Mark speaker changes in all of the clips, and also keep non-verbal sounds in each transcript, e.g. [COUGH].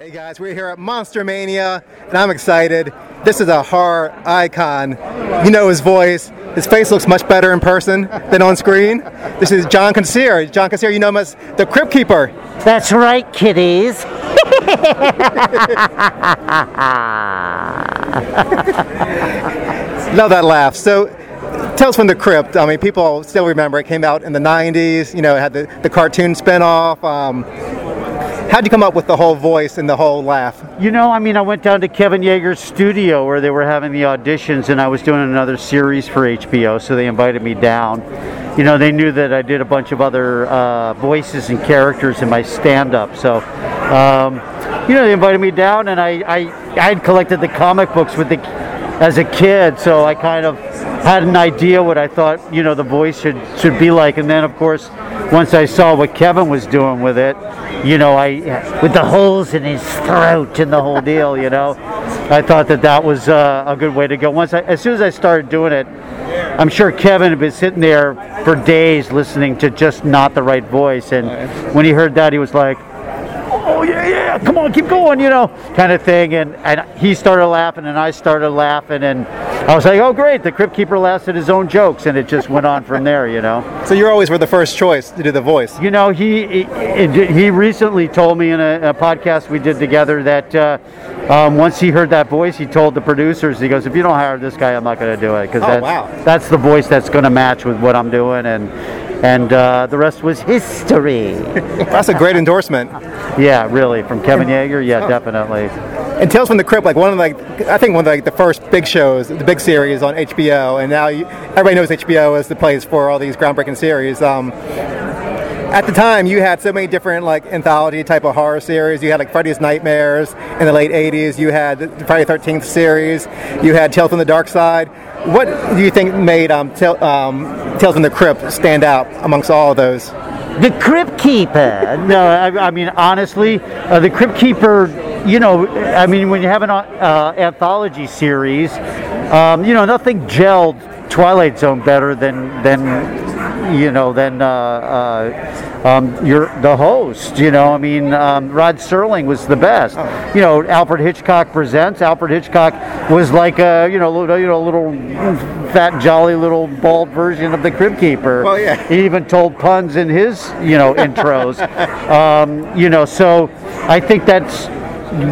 Speaker 1: Hey guys, we're here at Monster Mania, and I'm excited. This is a horror icon. You know his voice. His face looks much better in person than on screen. This is John Kassir. John Kassir, you know him as the Crypt Keeper.
Speaker 2: That's right, kiddies. [LAUGHS]
Speaker 1: Love that laugh. So, Tales from the Crypt. I mean, people still remember it came out in the 90s. You know, it had the, the cartoon spinoff. Um, how'd you come up with the whole voice and the whole laugh?
Speaker 2: You know, I mean, I went down to Kevin Yagher's studio where they were having the auditions, and I was doing another series for HBO, so they invited me down. You know, they knew that I did a bunch of other uh, voices and characters in my stand-up, so um, you know, they invited me down, and I, I I had collected the comic books with the as a kid, so I kind of had an idea what I thought you know the voice should should be like, and then of course once I saw what Kevin was doing with it, you know, I with the holes in his throat and the whole deal, you know, I thought that that was uh, a good way to go. Once I, as soon as I started doing it, I'm sure Kevin had been sitting there for days listening to just not the right voice, and when he heard that, he was like. Oh yeah, yeah! Come on, keep going, you know, kind of thing. And and he started laughing, and I started laughing, and I was like, oh great, the Crypt Keeper laughs at his own jokes, and it just went on from there, you know.
Speaker 1: So you're always were the first choice to do the voice.
Speaker 2: You know, he he, he recently told me in a, a podcast we did together that uh, um, once he heard that voice, he told the producers, he goes, "If you don't hire this guy, I'm not going to do it because
Speaker 1: Oh,
Speaker 2: that's
Speaker 1: wow.
Speaker 2: that's the voice that's going to match with what I'm doing." And and uh, the rest was history. [LAUGHS]
Speaker 1: That's a great endorsement.
Speaker 2: yeah, really, from Kevin Yagher. Yeah, [LAUGHS] definitely.
Speaker 1: And Tales from the Crypt, like one of like I think one of like the first big shows, the big series on HBO, and now you, everybody knows HBO is the place for all these groundbreaking series. Um, at the time, you had so many different like anthology type of horror series. You had like Freddy's Nightmares in the late '80s. You had the Friday Thirteenth series. You had Tales from the Dark Side. What do you think made um, Tale, um, Tales from the Crypt stand out amongst all of those?
Speaker 2: The Crypt Keeper. No, I, I mean honestly, uh, the Crypt Keeper. You know, I mean when you have an uh, anthology series, um, you know nothing gelled Twilight Zone better than than you know than uh, uh, um, your the host. You know, I mean um, Rod Serling was the best. You know, Alfred Hitchcock presents. Alfred Hitchcock was like a you know little, you know little fat jolly little bald version of the Crypt Keeper.
Speaker 1: Well, yeah.
Speaker 2: He even told puns in his, you know, intros. [LAUGHS] Um, you know, so I think that's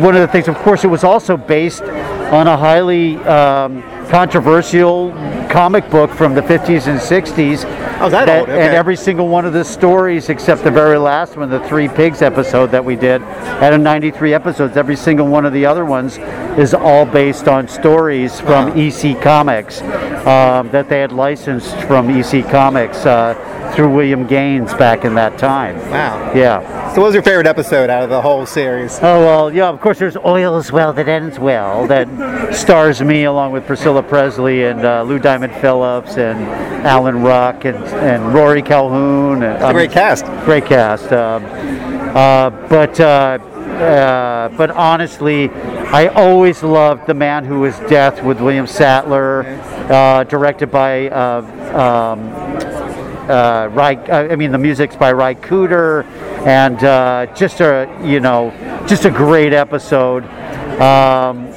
Speaker 2: one of the things. Of course, it was also based on a highly um, controversial comic book from the 50s and 60s.
Speaker 1: Oh, that old, okay.
Speaker 2: And every single one of the stories, except the very last one, the Three Pigs episode that we did, out of 93 episodes, every single one of the other ones is all based on stories from EC Comics um, that they had licensed from EC Comics uh, through William Gaines back in that time.
Speaker 1: Wow.
Speaker 2: Yeah.
Speaker 1: So, what was your favorite episode out of the whole series?
Speaker 2: Oh well, yeah. Of course, there's "Oil's Well That Ends Well" that [LAUGHS] stars me along with Priscilla Presley and uh, Lou Diamond Phillips and Alan Ruck and, and Rory Calhoun. And,
Speaker 1: a great cast.
Speaker 2: Great cast. Um, uh, but uh, uh, but honestly, I always loved "The Man Who Was Death" with William Sadler, uh, directed by. Uh, um, uh, uh, I mean, the music's by Ry Cooder, and uh, just a you know, just a great episode. Um,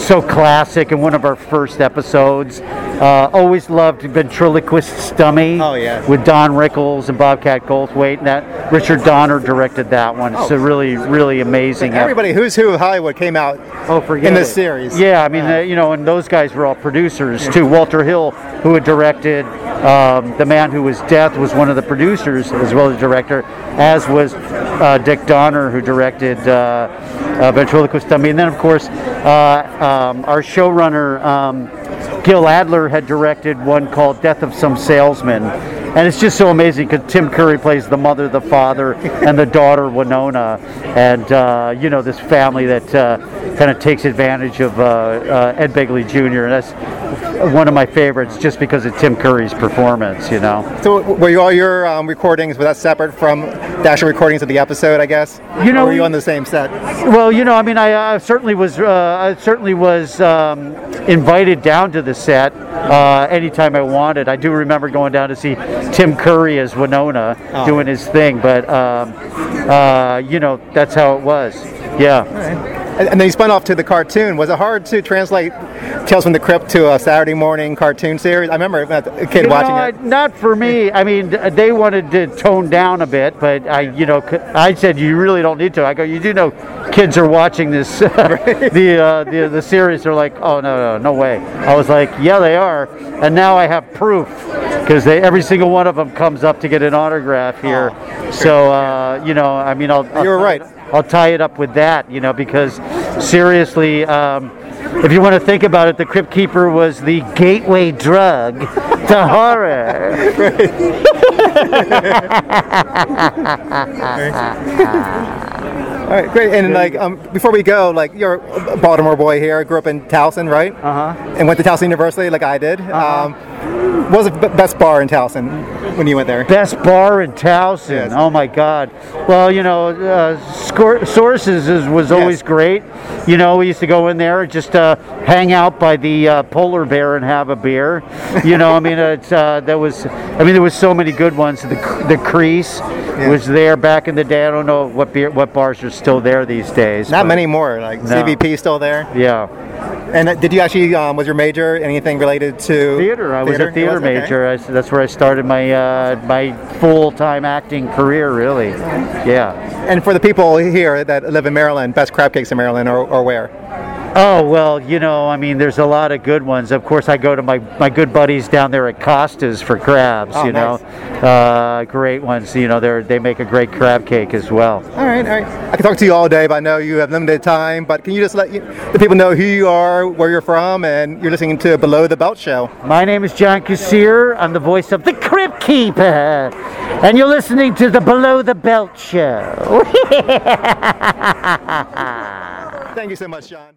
Speaker 2: so classic and one of our first episodes. Uh, always loved Ventriloquist Dummy
Speaker 1: Oh, yeah.
Speaker 2: with Don Rickles and Bobcat Goldthwait. And that Richard Donner directed that one. It's a really, really amazing.
Speaker 1: Everybody who's who of Hollywood came out
Speaker 2: Oh, forget
Speaker 1: in this
Speaker 2: it.
Speaker 1: series.
Speaker 2: Yeah, I mean, uh, you know, and those guys were all producers too. Walter Hill, who had directed um, The Man Who Was Death, was one of the producers as well as director, as was uh, Dick Donner, who directed uh, uh, Ventriloquist Dummy. And then, of course, um, our showrunner, um, Gil Adler, had directed one called Death of Some Salesman. And it's just so amazing because Tim Curry plays the mother, the father, and the daughter Winona, and uh, you know this family that uh, kind of takes advantage of uh, uh, Ed Begley Jr. And that's one of my favorites, just because of Tim Curry's performance. You know.
Speaker 1: So, were you, all your um, recordings was that separate from the actual recordings of the episode? I guess.
Speaker 2: You know,
Speaker 1: or were you on the same set?
Speaker 2: Well, you know, I mean, I, I certainly was. Uh, I certainly was um, invited down to the set uh, anytime I wanted. I do remember going down to see Tim Curry as Winona
Speaker 1: Oh.
Speaker 2: doing his thing, but um, uh, you know, that's how it was. Yeah.
Speaker 1: And, then you spun off to the cartoon. Was it hard to translate Tales from the Crypt to a Saturday morning cartoon series? I remember a kid
Speaker 2: You
Speaker 1: watching
Speaker 2: know,
Speaker 1: it.
Speaker 2: Not for me. I mean, they wanted to tone down a bit, but I, you know, I said you really don't need to. I go, you do know, kids are watching this, [LAUGHS] [LAUGHS] the, uh, the the series. They're like, oh no, no, no way. I was like, yeah, they are, and now I have proof because every single one of them comes up to get an autograph here. so, uh, you know, I mean, I'll. I'll
Speaker 1: You were right.
Speaker 2: it- I'll tie it up with that, you know, because seriously. Um, if you want to think about it, the Crypt Keeper was the gateway drug to horror. [LAUGHS] [LAUGHS]
Speaker 1: All right, great. And like, um, before we go, like, you're a Baltimore boy here. Grew up in Towson, right?
Speaker 2: Uh huh.
Speaker 1: And went to Towson University, like I did.
Speaker 2: Uh-huh.
Speaker 1: Um, what was the b- best bar in Towson when you went there?
Speaker 2: Best bar in Towson.
Speaker 1: Yes.
Speaker 2: Oh my God. Well, you know, uh, Scor- Sources is, was always
Speaker 1: Yes.
Speaker 2: great. You know, we used to go in there just uh, hang out by the uh, polar bear and have a beer. You know, I mean, it's, uh, there was, I mean, there was so many good ones. The the Crease was there back in the day. I don't know what beer, what bars are still there these days.
Speaker 1: Not many more. Like
Speaker 2: No.
Speaker 1: CVP still there.
Speaker 2: Yeah.
Speaker 1: And uh, did you actually um, was your major anything related to
Speaker 2: Theater. I was a theater
Speaker 1: was? Okay.
Speaker 2: major. I, that's where I started my uh, my full time acting career. Really. Yeah.
Speaker 1: And for the people here that live in Maryland, best crab cakes in Maryland, or, or where?
Speaker 2: Oh well, you know, I mean, there's a lot of good ones. Of course, I go to my, my good buddies down there at Costa's for crabs.
Speaker 1: Oh,
Speaker 2: you know, uh, great ones. You know, they they make a great crab cake as well.
Speaker 1: All right, all right. I can talk to you all day, but I know you have limited time. But can you just let you, the people know who you are, where you're from, and you're listening to Below the Belt Show?
Speaker 2: My name is John Kassir. I'm the voice of the Crypt Keeper, and you're listening to the Below the Belt Show. [LAUGHS]
Speaker 1: Thank you so much, John.